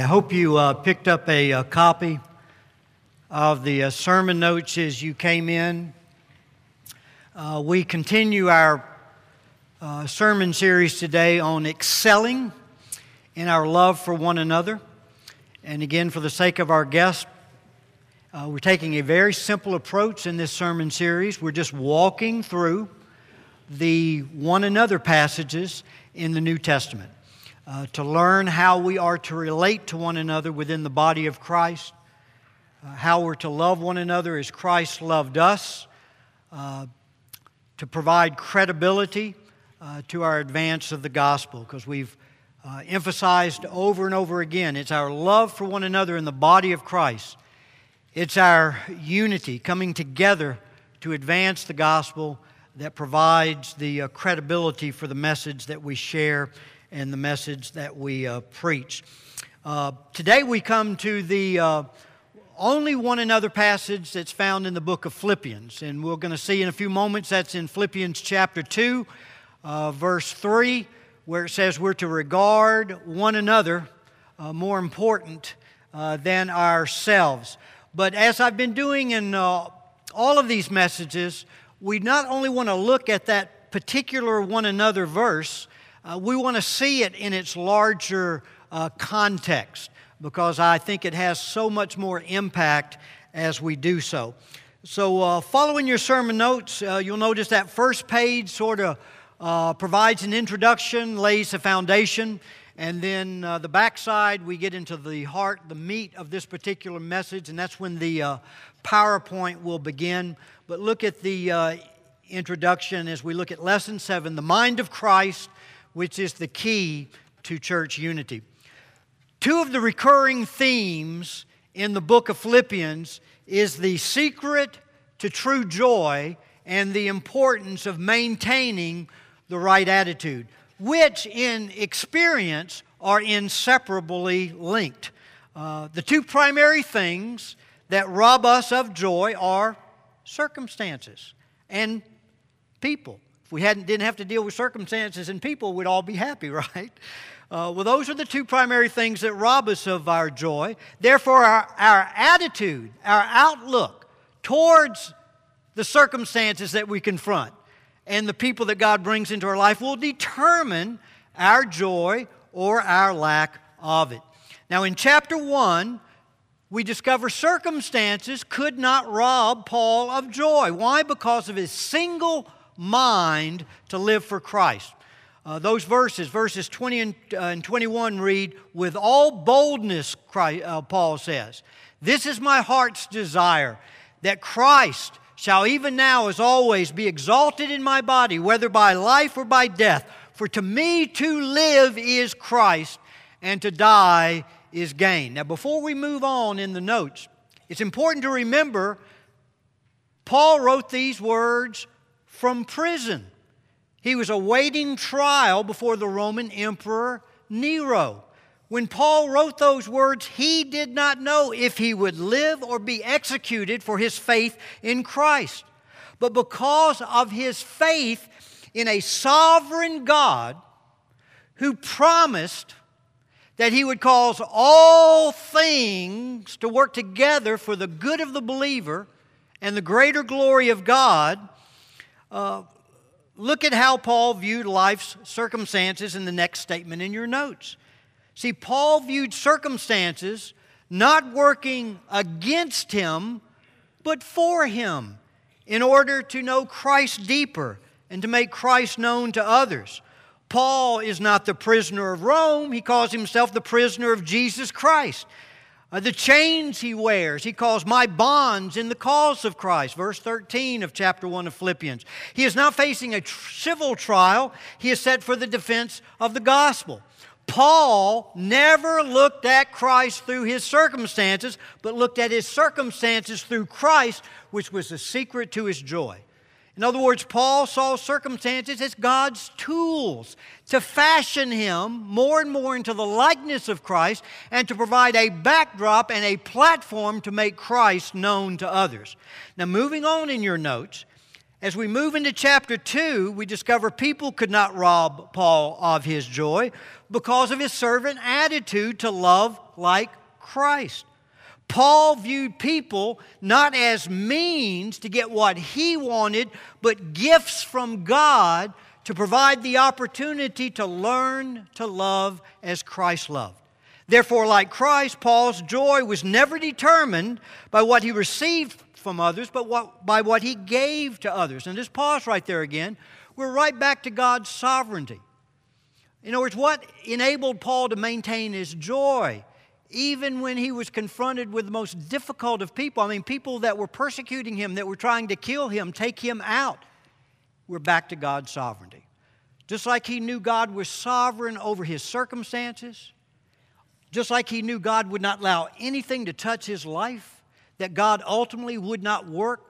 I hope you uh, picked up a, a, copy of the uh, sermon notes as you came in. Uh, we continue our uh, sermon series today on excelling in our love for one another. And again, for the sake of our guests, uh, we're taking a very simple approach in this sermon series. We're just walking through the one another passages in the New Testament uh, to learn how we are to relate to one another within the body of Christ, uh, how we're to love one another as Christ loved us, uh, to provide credibility uh, to our advance of the gospel, because we've uh, emphasized over and over again it's our love for one another in the body of Christ. It's our unity coming together to advance the gospel that provides the uh, credibility for the message that we share and the message that we uh, preach. Uh, today we come to the uh, only one another passage that's found in the book of Philippians. And we're going to see in a few moments that's in Philippians chapter 2, uh, verse 3, where it says we're to regard one another uh, more important uh, than ourselves. But as I've been doing in all of these messages, we not only want to look at that particular one another verse, uh, we want to see it in its larger uh, context because I think it has so much more impact as we do so. So, uh, following your sermon notes, uh, you'll notice that first page sort of uh, provides an introduction, lays the foundation, and then uh, the backside, we get into the heart, the meat of this particular message, and that's when the uh, PowerPoint will begin. But look at the uh, introduction as we look at lesson seven the mind of Christ which is the key to church unity. Two of the recurring themes in the book of Philippians is the secret to true joy and the importance of maintaining the right attitude, which in experience are inseparably linked. Uh, the two primary things that rob us of joy are circumstances and people. If we hadn't, didn't have to deal with circumstances and people, we'd all be happy, right? Uh, well, those are the two primary things that rob us of our joy. Therefore, our, our attitude, our outlook towards the circumstances that we confront and the people that God brings into our life will determine our joy or our lack of it. Now, in chapter 1, we discover circumstances could not rob Paul of joy. Why? Because of his single mind to live for Christ. Uh, those verses, verses 20 and, uh, and, 21, read, With all boldness, Christ, uh, Paul says, This is my heart's desire, that Christ shall even now, as always, be exalted in my body, whether by life or by death. For to me to live is Christ, and to die is gain. Now, before we move on in the notes, it's important to remember Paul wrote these words from prison. He was awaiting trial before the Roman Emperor Nero. When Paul wrote those words, he did not know if he would live or be executed for his faith in Christ. But because of his faith in a sovereign God who promised that he would cause all things to work together for the good of the believer and the greater glory of God, uh, look at how Paul viewed life's circumstances in the next statement in your notes. See, Paul viewed circumstances not working against him, but for him, in order to know Christ deeper and to make Christ known to others. Paul is not the prisoner of Rome, he calls himself the prisoner of Jesus Christ. Uh, the chains he wears, he calls my bonds in the cause of Christ. Verse 13 of chapter 1 of Philippians. He is not facing a tr- civil trial, he is set for the defense of the gospel. Paul never looked at Christ through his circumstances, but looked at his circumstances through Christ, which was the secret to his joy. In other words, Paul saw circumstances as God's tools to fashion him more and more into the likeness of Christ and to provide a backdrop and a platform to make Christ known to others. Now, moving on in your notes, As we move into chapter 2, we discover people could not rob Paul of his joy because of his servant attitude to love like Christ. Paul viewed people not as means to get what he wanted, but gifts from God to provide the opportunity to learn to love as Christ loved. Therefore, like Christ, Paul's joy was never determined by what he received from others, but what, by what he gave to others. And just pause right there again. We're right back to God's sovereignty. In other words, what enabled Paul to maintain his joy, even when he was confronted with the most difficult of people? I mean, people that were persecuting him, that were trying to kill him, take him out. We're back to God's sovereignty. Just like he knew God was sovereign over his circumstances, just like he knew God would not allow anything to touch his life, that God ultimately would not work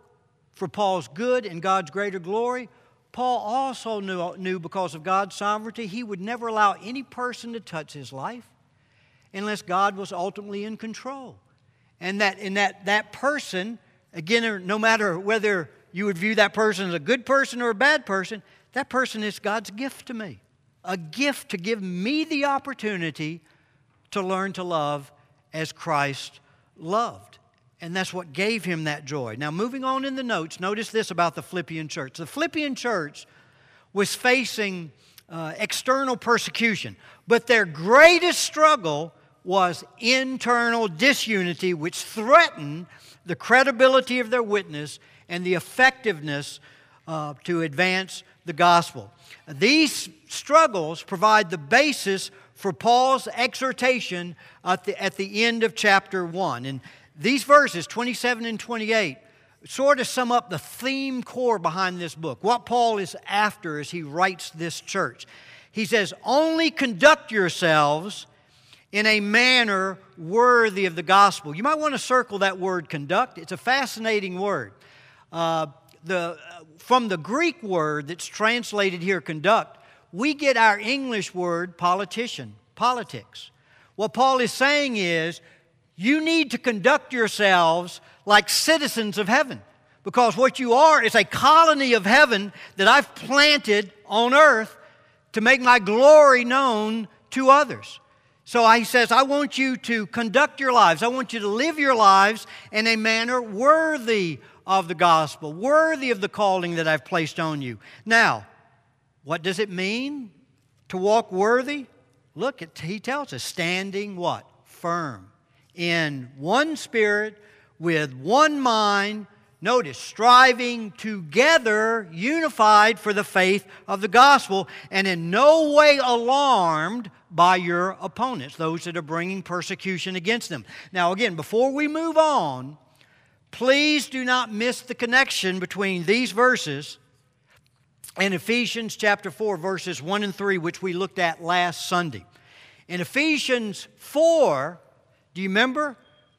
for Paul's good and God's greater glory, Paul also knew, knew because of God's sovereignty, he would never allow any person to touch his life unless God was ultimately in control. And that, and that, that person, again, no matter whether you would view that person as a good person or a bad person, that person is God's gift to me. A gift to give me the opportunity to learn to love as Christ loved. And that's what gave him that joy. Now, moving on in the notes, notice this about the Philippian church. The Philippian church was facing uh, external persecution, but their greatest struggle was internal disunity, which threatened the credibility of their witness and the effectiveness uh, to advance the gospel. These struggles provide the basis for Paul's exhortation at the, at the end of chapter 1. And these verses, 27 and 28, sort of sum up the theme core behind this book, what Paul is after as he writes this church. He says, Only conduct yourselves in a manner worthy of the gospel. You might want to circle that word conduct, it's a fascinating word. Uh, the, from the Greek word that's translated here, conduct, we get our English word politician, politics. What Paul is saying is, you need to conduct yourselves like citizens of heaven. Because what you are is a colony of heaven that I've planted on earth to make my glory known to others. So he says, I want you to conduct your lives. I want you to live your lives in a manner worthy of the gospel, worthy of the calling that I've placed on you. Now, what does it mean to walk worthy? Look, he tells us standing what? Firm. In one spirit, with one mind. Notice, striving together, unified for the faith of the gospel, and in no way alarmed by your opponents, those that are bringing persecution against them. Now, again, before we move on, please do not miss the connection between these verses in Ephesians chapter 4, verses 1 and 3, which we looked at last Sunday. In Ephesians 4, do you remember?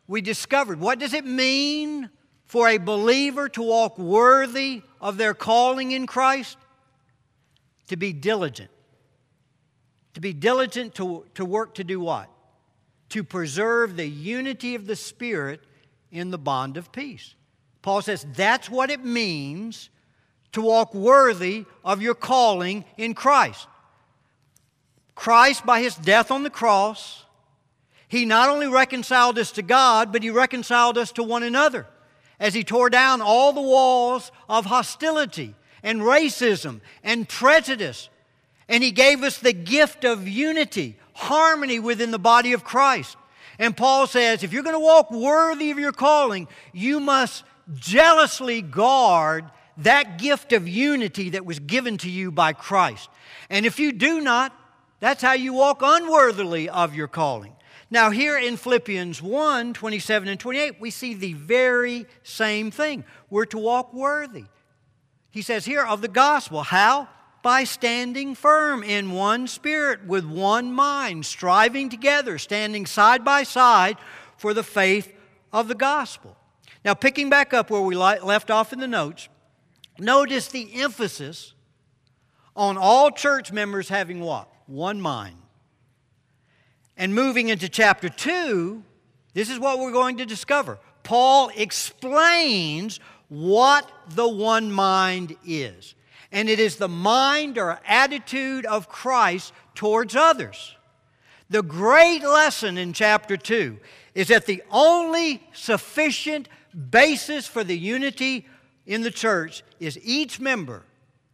We discovered what does it mean for a believer to walk worthy of their calling in Christ? To be diligent. To be diligent to, to work to do what? To preserve the unity of the Spirit in the bond of peace. Paul says that's what it means to walk worthy of your calling in Christ. Christ, by his death on the cross, he not only reconciled us to God, but he reconciled us to one another as he tore down all the walls of hostility and racism and prejudice. And he gave us the gift of unity, harmony within the body of Christ. And Paul says if you're going to walk worthy of your calling, you must jealously guard that gift of unity that was given to you by Christ. And if you do not, that's how you walk unworthily of your calling. Now, here in Philippians 1 27 and 28, we see the very same thing. We're to walk worthy. He says here of the gospel. How? By standing firm in one spirit, with one mind, striving together, standing side by side for the faith of the gospel. Now, picking back up where we left off in the notes, Notice the emphasis on all church members having what? One mind. And moving into chapter 2, this is what we're going to discover. Paul explains what the one mind is. And it is the mind or attitude of Christ towards others. The great lesson in chapter 2 is that the only sufficient basis for the unity in the church is each member,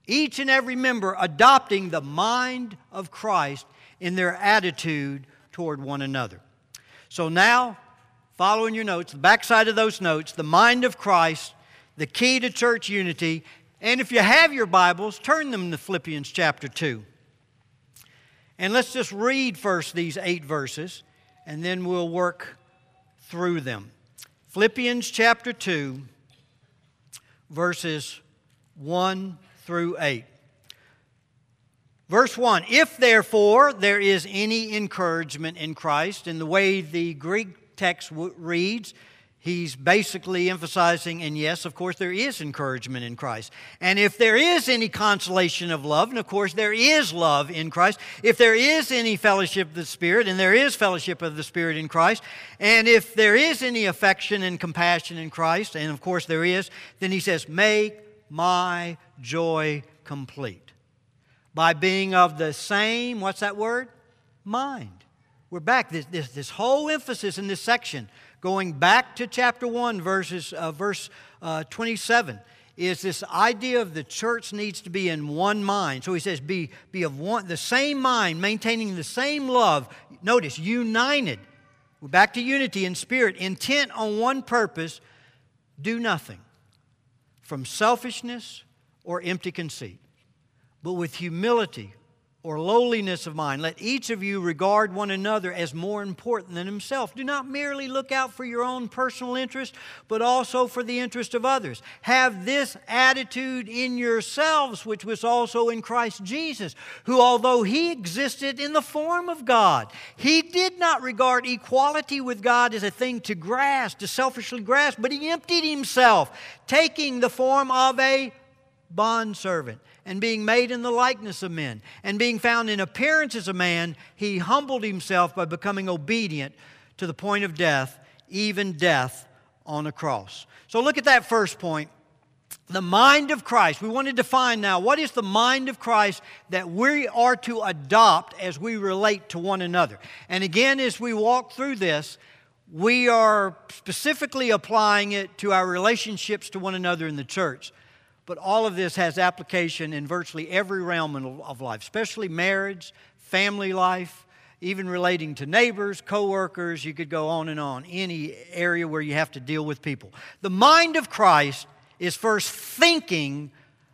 each and every member adopting the mind of Christ in their attitude toward one another. So now, following your notes, the backside of those notes, the mind of Christ, the key to church unity. And if you have your Bibles, turn them to Philippians chapter 2. And let's just read first these eight verses, and then we'll work through them. Philippians chapter 2, verses 1 through 8. Verse 1 If therefore there is any encouragement in Christ, in the way the Greek text reads, he's basically emphasizing, and yes, of course, there is encouragement in Christ. And if there is any consolation of love, and of course, there is love in Christ, if there is any fellowship of the Spirit, and there is fellowship of the Spirit in Christ, and if there is any affection and compassion in Christ, and of course there is, then he says, Make my joy complete by being of the same, what's that word? Mind. We're back. This, this, this whole emphasis in this section going back to chapter 1, verses, uh, verse uh, 27, is this idea of the church needs to be in one mind. So he says, be, be of one, the same mind, maintaining the same love. Notice, united. We're back to unity in spirit, intent on one purpose, do nothing from selfishness or empty conceit, but with humility or lowliness of mind. Let each of you regard one another as more important than himself. Do not merely look out for your own personal interest, but also for the interest of others. Have this attitude in yourselves, which was also in Christ Jesus, who, although he existed in the form of God, he did not regard equality with God as a thing to grasp, to selfishly grasp, but he emptied himself, taking the form of a bondservant and being made in the likeness of men, and being found in appearance as a man, he humbled himself by becoming obedient to the point of death, even death on a cross. So look at that first point. The mind of Christ. We want to define now what is the mind of Christ that we are to adopt as we relate to one another. And again, as we walk through this, we are specifically applying it to our relationships to one another in the church. But all of this has application in virtually every realm of life, especially marriage, family life, even relating to neighbors, coworkers. You could go on and on. Any area where you have to deal with people. The mind of Christ is first thinking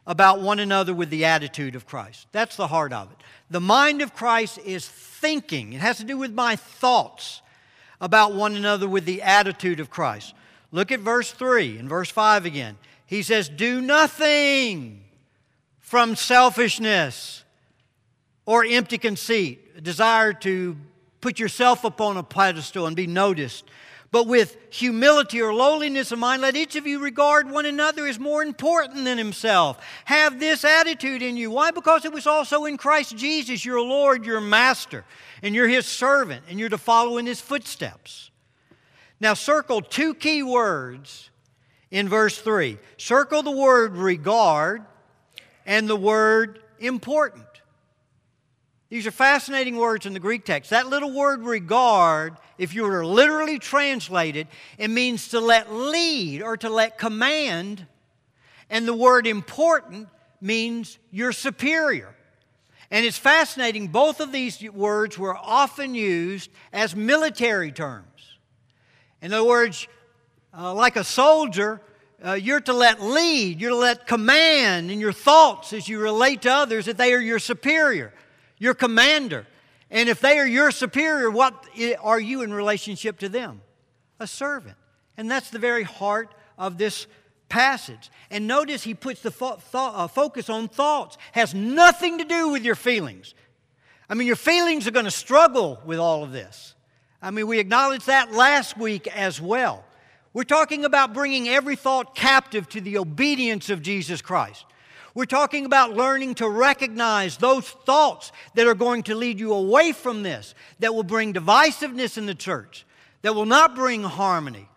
about one another with the attitude of Christ. That's the heart of it. The mind of Christ is thinking, it has to do with my thoughts about one another with the attitude of Christ. Look at verse 3 and verse 5 again. He says, Do nothing from selfishness or empty conceit, a desire to put yourself upon a pedestal and be noticed. But with humility or lowliness of mind, let each of you regard one another as more important than himself. Have this attitude in you. Why? Because it was also in Christ Jesus, your Lord, your Master, and you're his servant, and you're to follow in his footsteps. Now, circle two key words in verse 3. Circle the word regard and the word important. These are fascinating words in the Greek text. That little word regard, if you were to literally translate it, it means to let lead or to let command. And the word important means you're superior. And it's fascinating, both of these words were often used as military terms. In other words, uh, like a soldier, uh, you're to let lead, you're to let command in your thoughts as you relate to others that they are your superior, your commander. And if they are your superior, what are you in relationship to them? A servant. And that's the very heart of this passage. And notice he puts the fo- th- uh, focus on thoughts, has nothing to do with your feelings. I mean, your feelings are going to struggle with all of this. I mean, we acknowledged that last week as well. We're talking about bringing every thought captive to the obedience of Jesus Christ. We're talking about learning to recognize those thoughts that are going to lead you away from this, that will bring divisiveness in the church, that will not bring harmony.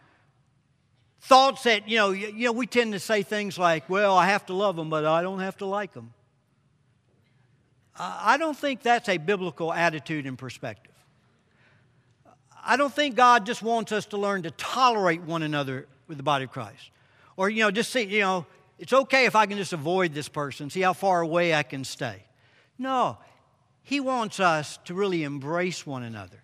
Thoughts that, you know, you, you know, we tend to say things like, well, I have to love them, but I don't have to like them. I don't think that's a biblical attitude and perspective. I don't think God just wants us to learn to tolerate one another with the body of Christ. Or, you know, just see, you know, it's okay if I can just avoid this person, see how far away I can stay. No, He wants us to really embrace one another,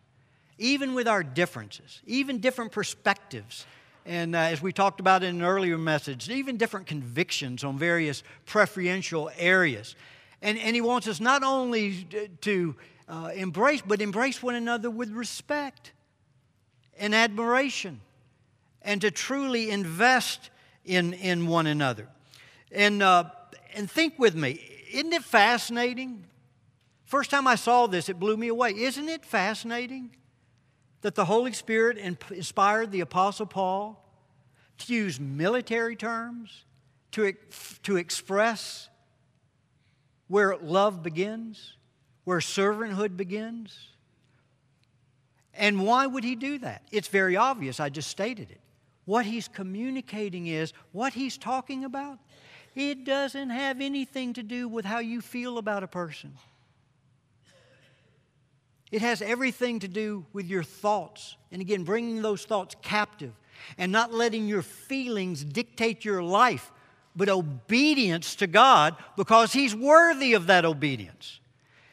even with our differences, even different perspectives. And uh, as we talked about in an earlier message, even different convictions on various preferential areas. And, and He wants us not only to uh, embrace, but embrace one another with respect and admiration and to truly invest in, in one another. And, uh, and think with me, isn't it fascinating? First time I saw this, it blew me away. Isn't it fascinating that the Holy Spirit inspired the Apostle Paul to use military terms to, to express where love begins, where servanthood begins? And why would he do that? It's very obvious. I just stated it. What he's communicating is what he's talking about. It doesn't have anything to do with how you feel about a person. It has everything to do with your thoughts. And again, bringing those thoughts captive and not letting your feelings dictate your life, but obedience to God because He's worthy of that obedience.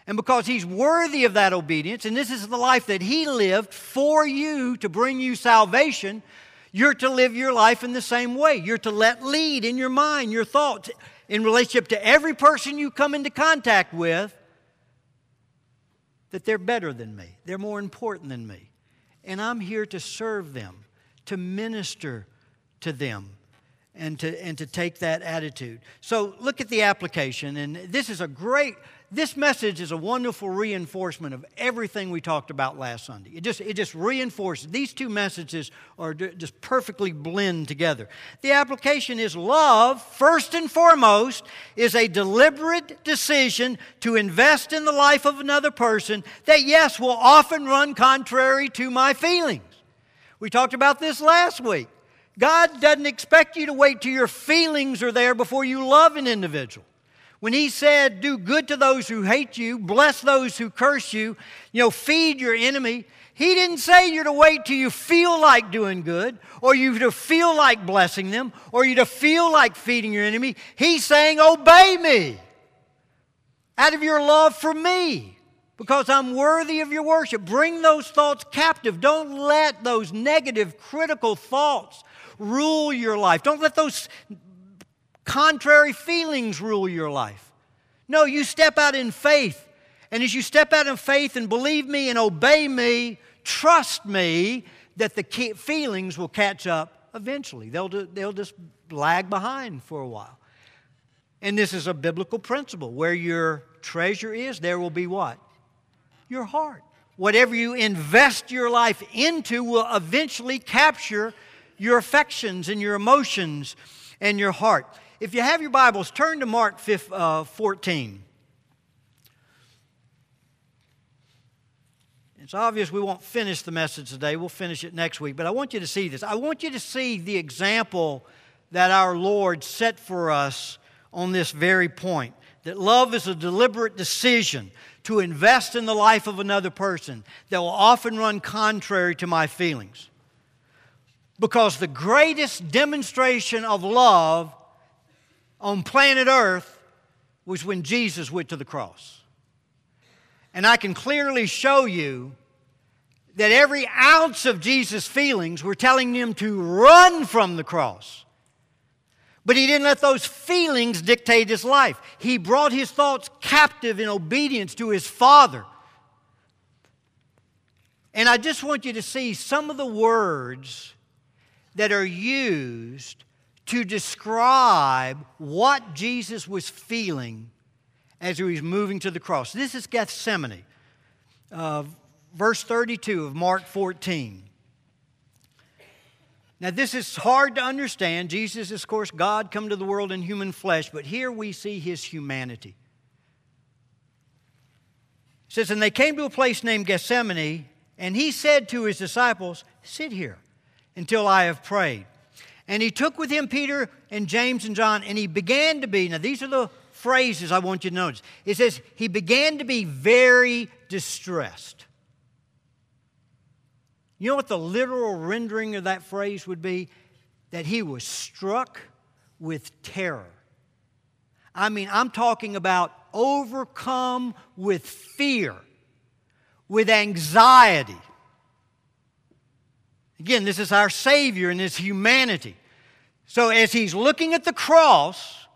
And because He's worthy of that obedience, and this is the life that He lived for you to bring you salvation, you're to live your life in the same way. You're to let lead in your mind, your thoughts, in relationship to every person you come into contact with, that they're better than me, they're more important than me. And I'm here to serve them, to minister to them and to, and to take that attitude. So look at the application, and this is a great this message is a wonderful reinforcement of everything we talked about last Sunday. It just, it just reinforces. These two messages are just perfectly blend together. The application is love, first and foremost, is a deliberate decision to invest in the life of another person that, yes, will often run contrary to my feelings. We talked about this last week. God doesn't expect you to wait till your feelings are there before you love an individual. When he said, Do good to those who hate you, bless those who curse you, you know, feed your enemy, he didn't say you're to wait till you feel like doing good, or you to feel like blessing them, or you to feel like feeding your enemy. He's saying, Obey me out of your love for me because I'm worthy of your worship. Bring those thoughts captive. Don't let those negative, critical thoughts rule your life. Don't let those contrary feelings rule your life. No, you step out in faith. And as you step out in faith and believe me and obey me, trust me that the feelings will catch up eventually. They'll, they'll just lag behind for a while. And this is a biblical principle. Where your treasure is, there will be what? Your heart. Whatever you invest your life into will eventually capture your affections and your emotions and your heart. If you have your Bibles, turn to Mark 5, uh, 14. It's obvious we won't finish the message today. We'll finish it next week. But I want you to see this. I want you to see the example that our Lord set for us on this very point that love is a deliberate decision to invest in the life of another person that will often run contrary to my feelings. Because the greatest demonstration of love on planet Earth was when Jesus went to the cross. And I can clearly show you that every ounce of Jesus' feelings were telling him to run from the cross. But he didn't let those feelings dictate his life. He brought his thoughts captive in obedience to his Father. And I just want you to see some of the words that are used to describe what Jesus was feeling as he was moving to the cross. This is Gethsemane, uh, verse 32 of Mark 14. Now, this is hard to understand. Jesus is, of course, God come to the world in human flesh, but here we see his humanity. It says, And they came to a place named Gethsemane, and he said to his disciples, Sit here until I have prayed. And he took with him Peter and James and John, and he began to be, now these are the phrases I want you to notice. It says, he began to be very distressed. You know what the literal rendering of that phrase would be? That he was struck with terror. I mean, I'm talking about overcome with fear, with anxiety. Again, this is our Savior and His humanity. So, as He's looking at the cross,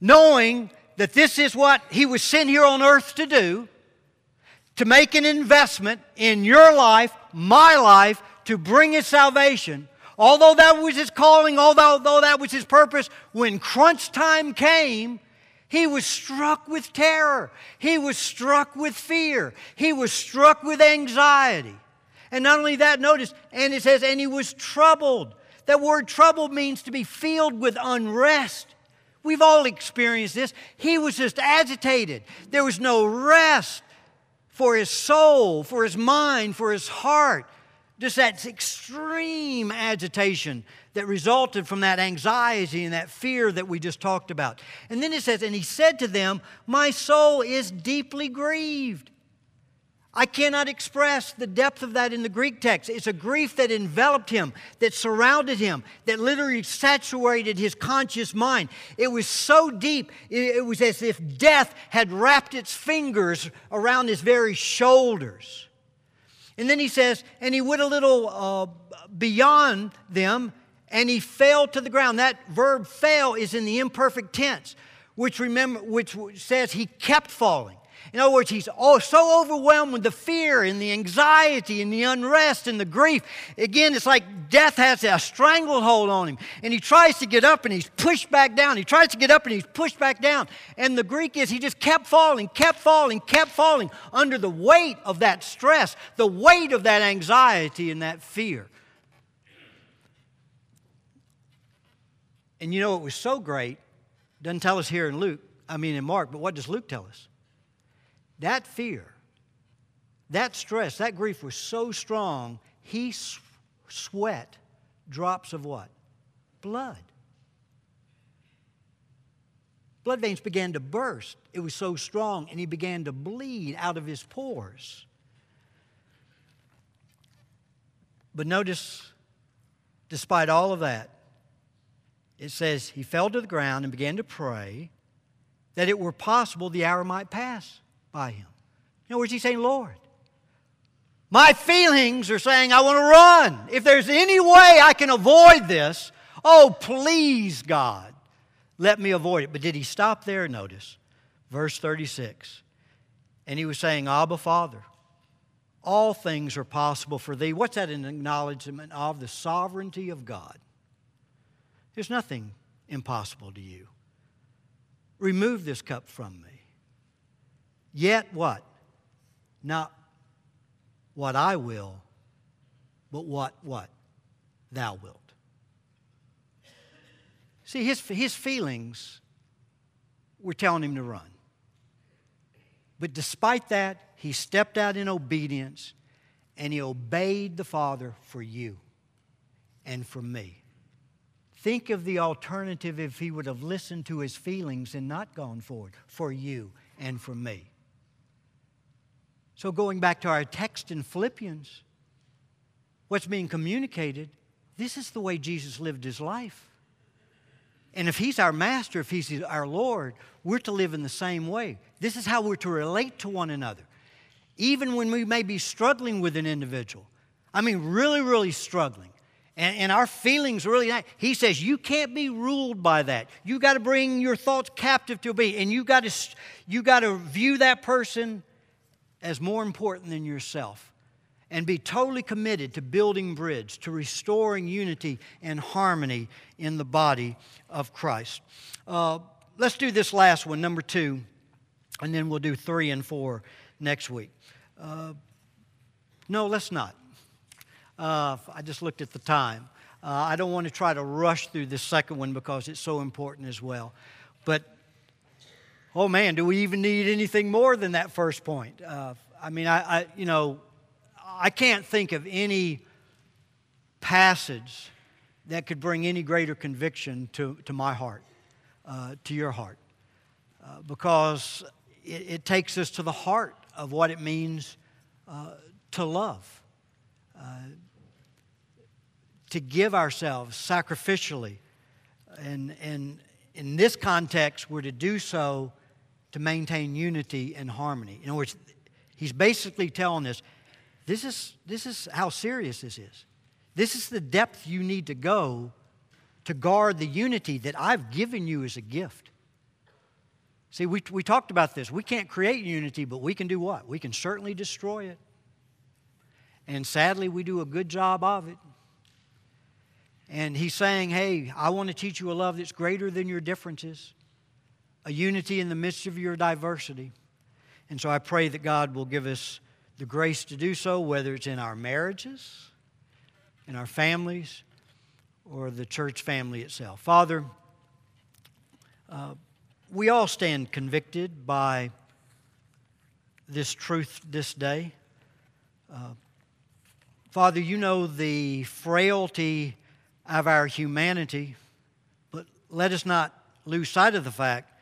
knowing that this is what He was sent here on earth to do, to make an investment in your life, my life, to bring His salvation, although that was His calling, although, that was His purpose, when crunch time came, he was struck with terror. He was struck with fear. He was struck with anxiety. And not only that, notice, and it says, and he was troubled. That word troubled means to be filled with unrest. We've all experienced this. He was just agitated. There was no rest for his soul, for his mind, for his heart. Just that extreme agitation that resulted from that anxiety and that fear that we just talked about. And then it says, And he said to them, My soul is deeply grieved. I cannot express the depth of that in the Greek text. It's a grief that enveloped him, that surrounded him, that literally saturated his conscious mind. It was so deep, it was as if death had wrapped its fingers around his very shoulders. And then he says, and he went a little uh, beyond them, and he fell to the ground. That verb fell is in the imperfect tense, which remember which says he kept falling. In other words, he's oh, so overwhelmed with the fear and the anxiety and the unrest and the grief. Again, it's like death has a stranglehold on him. And he tries to get up and he's pushed back down. He tries to get up and he's pushed back down. And the Greek is he just kept falling, kept falling, kept falling under the weight of that stress, the weight of that anxiety and that fear. And you know, it was so great, doesn't tell us here in Luke, I mean in Mark, but what does Luke tell us? That fear, that stress, that grief was so strong, he sweat drops of what? Blood. Blood veins began to burst. It was so strong, and he began to bleed out of his pores. But notice, despite all of that, it says he fell to the ground and began to pray that it were possible the hour might pass by him. In other words, he's saying, Lord, my feelings are saying, I want to run. If there's any way I can avoid this, oh, please, God, let me avoid it. But did he stop there? Notice verse 36. And he was saying, Abba, Father, all things are possible for thee. What's that an acknowledgement of the sovereignty of God? There's nothing impossible to you. Remove this cup from me. Yet what? Not what I will, but what what thou wilt. See, his, his feelings were telling him to run. But despite that, he stepped out in obedience and he obeyed the Father for you and for me. Think of the alternative if he would have listened to his feelings and not gone forward for you and for me. So, going back to our text in Philippians, what's being communicated, this is the way Jesus lived his life. And if he's our master, if he's our Lord, we're to live in the same way. This is how we're to relate to one another. Even when we may be struggling with an individual. I mean, really, really struggling. And, and our feelings really, he says, you can't be ruled by that. You got to bring your thoughts captive to obedience. And you got to, you got to view that person as more important than yourself and be totally committed to building bridge, to restoring unity and harmony in the body of Christ. Uh, let's do this last one, number two, and then we'll do three and four next week. Uh, no, let's not. Uh, I just looked at the time. Uh, I don't want to try to rush through this second one because it's so important as well. But oh man, do we even need anything more than that first point? Uh, I mean, I, I, you know, I can't think of any passage that could bring any greater conviction to, to my heart, uh, to your heart, uh, because it, it, takes us to the heart of what it means uh, to love, uh, to give ourselves sacrificially. And, and in this context, we're to do so to maintain unity and harmony. In other words, he's basically telling us this is, this is how serious this is. This is the depth you need to go to guard the unity that I've given you as a gift. See, we, we talked about this. We can't create unity, but we can do what? We can certainly destroy it. And sadly, we do a good job of it. And he's saying, hey, I want to teach you a love that's greater than your differences, a unity in the midst of your diversity. And so I pray that God will give us the grace to do so, whether it's in our marriages, in our families, or the church family itself. Father, uh, we all stand convicted by this truth this day. Uh, Father, you know the frailty of our humanity, but let us not lose sight of the fact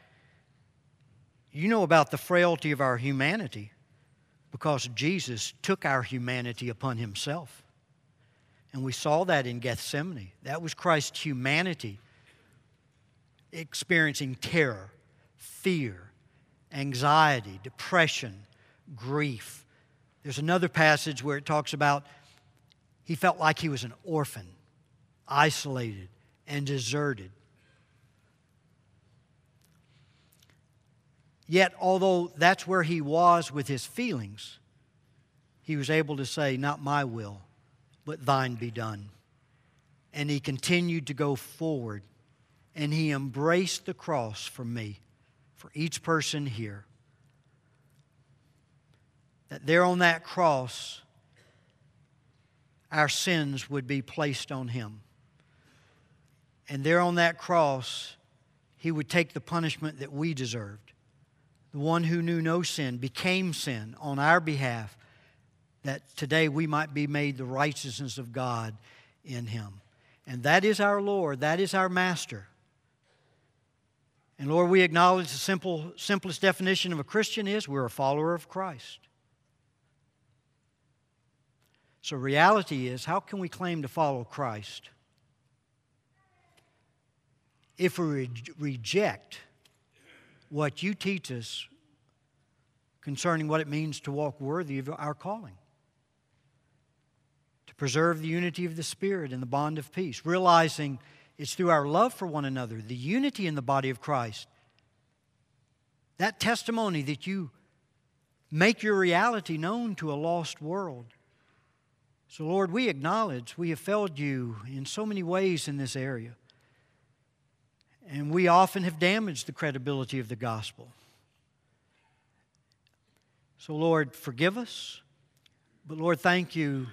you know about the frailty of our humanity because Jesus took our humanity upon himself. And we saw that in Gethsemane. That was Christ's humanity experiencing terror, fear, anxiety, depression, grief. There's another passage where it talks about he felt like he was an orphan, isolated, and deserted. Yet, although that's where he was with his feelings, he was able to say, Not my will, but thine be done. And he continued to go forward, and he embraced the cross for me, for each person here. That there on that cross, our sins would be placed on him. And there on that cross, he would take the punishment that we deserved. The one who knew no sin became sin on our behalf that today we might be made the righteousness of God in him. And that is our Lord, that is our Master. And Lord, we acknowledge the simple, simplest definition of a Christian is we're a follower of Christ. So, reality is how can we claim to follow Christ if we re- reject what you teach us concerning what it means to walk worthy of our calling? to preserve the unity of the Spirit and the bond of peace, realizing it's through our love for one another, the unity in the body of Christ, that testimony that you make your reality known to a lost world. So, Lord, we acknowledge we have failed you in so many ways in this area. And we often have damaged the credibility of the gospel. So, Lord, forgive us. But, Lord, thank you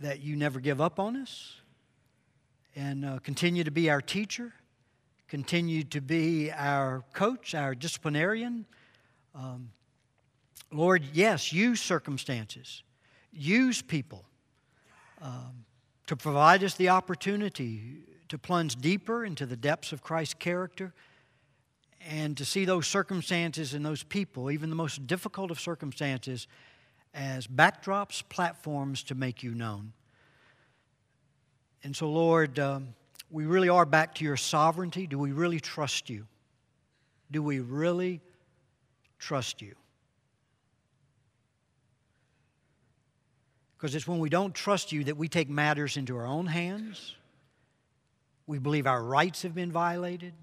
that you never give up on us and uh, continue to be our teacher, continue to be our coach, our disciplinarian. Um, Lord, yes, use circumstances, use people um, to provide us the opportunity to plunge deeper into the depths of Christ's character and to see those circumstances and those people, even the most difficult of circumstances, as backdrops, platforms to make you known. And so, Lord, um, we really are back to your sovereignty. Do we really trust you? Do we really trust you? Because it's when we don't trust you that we take matters into our own hands. We believe our rights have been violated.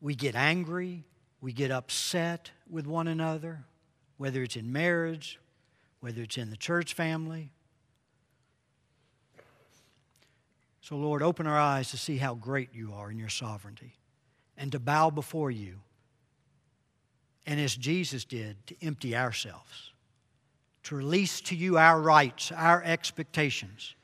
We get angry. We get upset with one another, whether it's in marriage, whether it's in the church family. So, Lord, open our eyes to see how great you are in your sovereignty and to bow before you. And as Jesus did, to empty ourselves, to release to you our rights, our expectations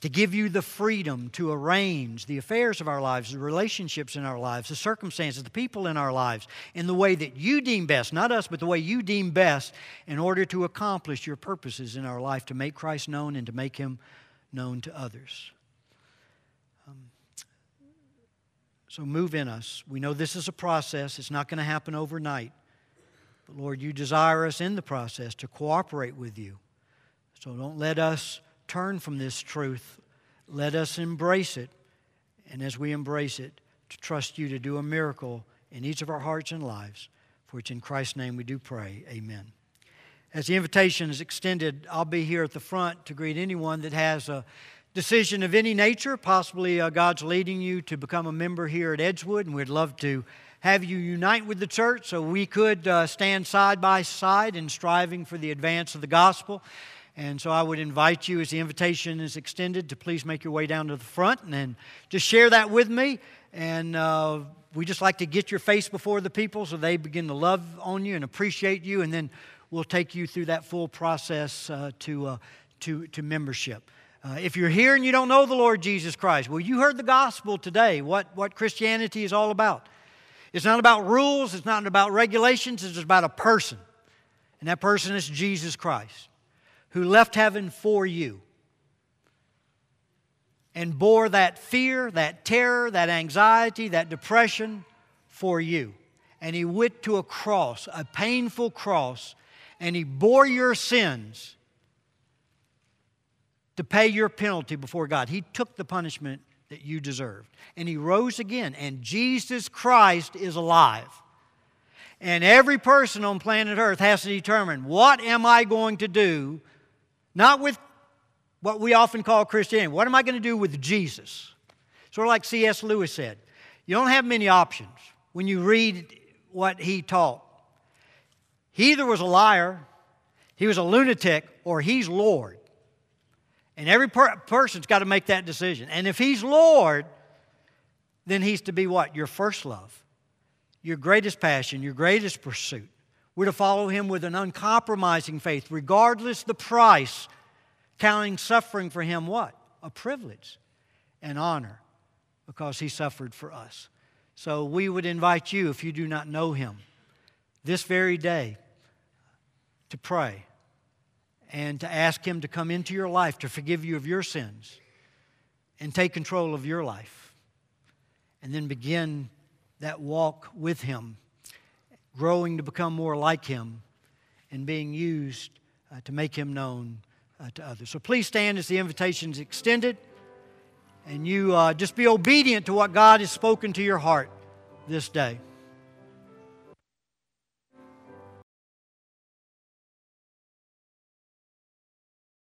to give you the freedom to arrange the affairs of our lives, the relationships in our lives, the circumstances, the people in our lives in the way that you deem best, not us, but the way you deem best in order to accomplish your purposes in our life to make Christ known and to make him known to others. Um, so move in us. We know this is a process, it's not going to happen overnight. But Lord, you desire us in the process to cooperate with you. So don't let us turn from this truth. Let us embrace it. And as we embrace it, to trust you to do a miracle in each of our hearts and lives. For which in Christ's name we do pray. Amen. As the invitation is extended, I'll be here at the front to greet anyone that has a decision of any nature. Possibly uh, God's leading you to become a member here at Edgewood, and we'd love to have you unite with the church so we could uh, stand side by side in striving for the advance of the gospel. And so I would invite you, as the invitation is extended, to please make your way down to the front and then just share that with me. And uh, we just like to get your face before the people so they begin to love on you and appreciate you. And then we'll take you through that full process uh, to, uh, to, to membership. Uh, if you're here and you don't know the Lord Jesus Christ, well, you heard the gospel today, what, what Christianity is all about. It's not about rules, it's not about regulations, it's about a person. And that person is Jesus Christ, who left heaven for you and bore that fear, that terror, that anxiety, that depression for you. And he went to a cross, a painful cross, and he bore your sins to pay your penalty before God. He took the punishment that you deserved. And he rose again, and Jesus Christ is alive. And every person on planet Earth has to determine what am I going to do, not with what we often call Christianity, what am I going to do with Jesus? Sort of like C.S. Lewis said, you don't have many options when you read what he taught. He either was a liar, he was a lunatic, or he's Lord. And every per- person's got to make that decision. And if he's Lord, then he's to be what? Your first love, your greatest passion, your greatest pursuit. We're to follow him with an uncompromising faith, regardless the price, counting suffering for him what? A privilege and honor because he suffered for us. So we would invite you, if you do not know him, this very day to pray and to ask Him to come into your life to forgive you of your sins and take control of your life. And then begin that walk with Him, growing to become more like Him and being used uh, to make Him known uh, to others. So please stand as the invitation is extended and you uh, just be obedient to what God has spoken to your heart this day.